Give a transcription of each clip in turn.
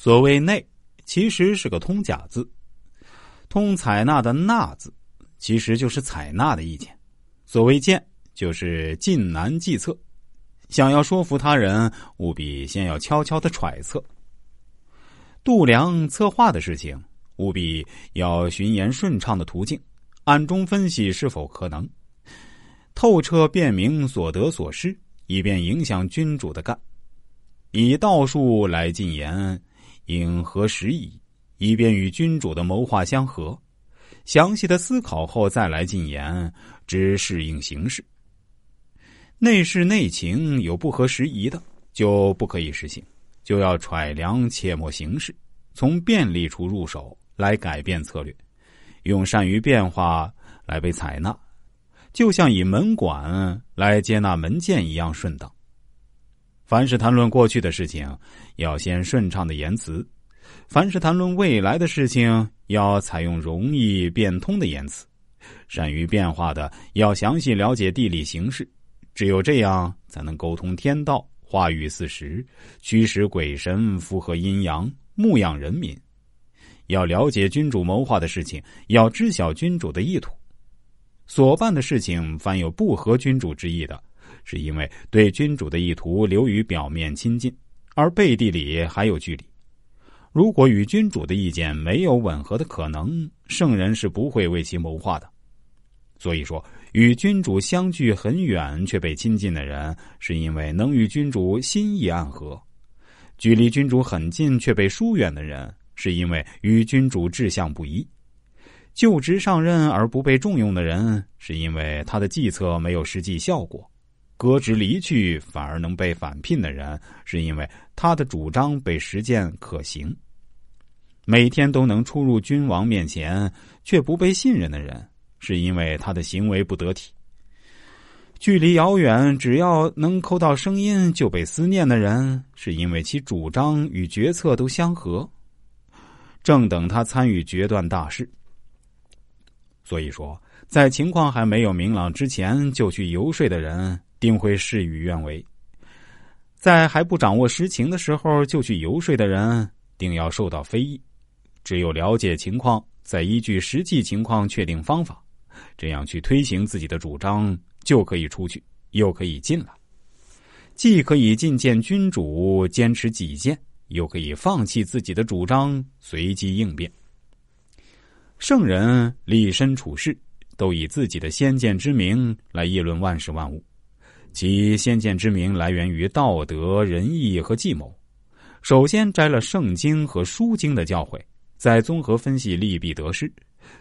所谓“内”，其实是个通假字，通采纳的“纳”字，其实就是采纳的意见。所谓“见”，就是进难计策。想要说服他人，务必先要悄悄的揣测、度量、策划的事情，务必要循言顺畅的途径，暗中分析是否可能，透彻辨明所得所失，以便影响君主的干。以道术来进言，应合时宜，以便与君主的谋划相合。详细的思考后再来进言，只适应形势。内事内情有不合时宜的，就不可以实行，就要揣量切莫行事，从便利处入手来改变策略，用善于变化来被采纳，就像以门管来接纳门件一样顺当。凡是谈论过去的事情，要先顺畅的言辞；凡是谈论未来的事情，要采用容易变通的言辞。善于变化的，要详细了解地理形势。只有这样，才能沟通天道，化育四时，驱使鬼神，符合阴阳，牧养人民。要了解君主谋划的事情，要知晓君主的意图。所办的事情，凡有不合君主之意的，是因为对君主的意图流于表面亲近，而背地里还有距离。如果与君主的意见没有吻合的可能，圣人是不会为其谋划的。所以说。与君主相距很远却被亲近的人，是因为能与君主心意暗合；距离君主很近却被疏远的人，是因为与君主志向不一；就职上任而不被重用的人，是因为他的计策没有实际效果；革职离去反而能被返聘的人，是因为他的主张被实践可行；每天都能出入君王面前却不被信任的人。是因为他的行为不得体，距离遥远，只要能抠到声音就被思念的人，是因为其主张与决策都相合，正等他参与决断大事。所以说，在情况还没有明朗之前就去游说的人，定会事与愿违；在还不掌握实情的时候就去游说的人，定要受到非议。只有了解情况，再依据实际情况确定方法。这样去推行自己的主张，就可以出去，又可以进来，既可以觐见君主，坚持己见，又可以放弃自己的主张，随机应变。圣人立身处世，都以自己的先见之明来议论万事万物，其先见之明来源于道德、仁义和计谋。首先摘了圣经和书经的教诲，再综合分析利弊得失，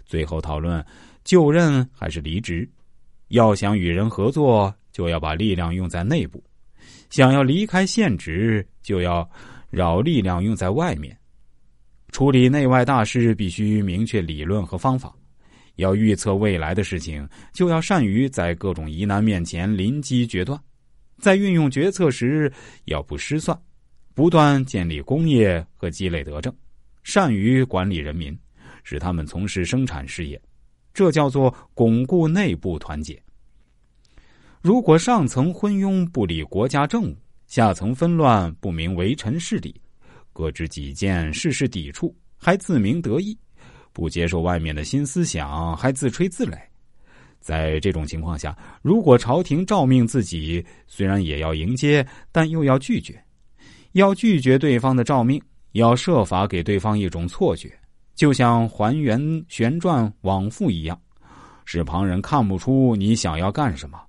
最后讨论。就任还是离职？要想与人合作，就要把力量用在内部；想要离开现职，就要绕力量用在外面。处理内外大事，必须明确理论和方法。要预测未来的事情，就要善于在各种疑难面前临机决断。在运用决策时，要不失算，不断建立工业和积累德政，善于管理人民，使他们从事生产事业。这叫做巩固内部团结。如果上层昏庸不理国家政务，下层纷乱不明为臣事理，各执己见，事事抵触，还自鸣得意，不接受外面的新思想，还自吹自擂，在这种情况下，如果朝廷诏命自己，虽然也要迎接，但又要拒绝，要拒绝对方的诏命，要设法给对方一种错觉。就像还原旋转往复一样，使旁人看不出你想要干什么。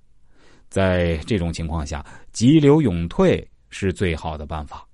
在这种情况下，急流勇退是最好的办法。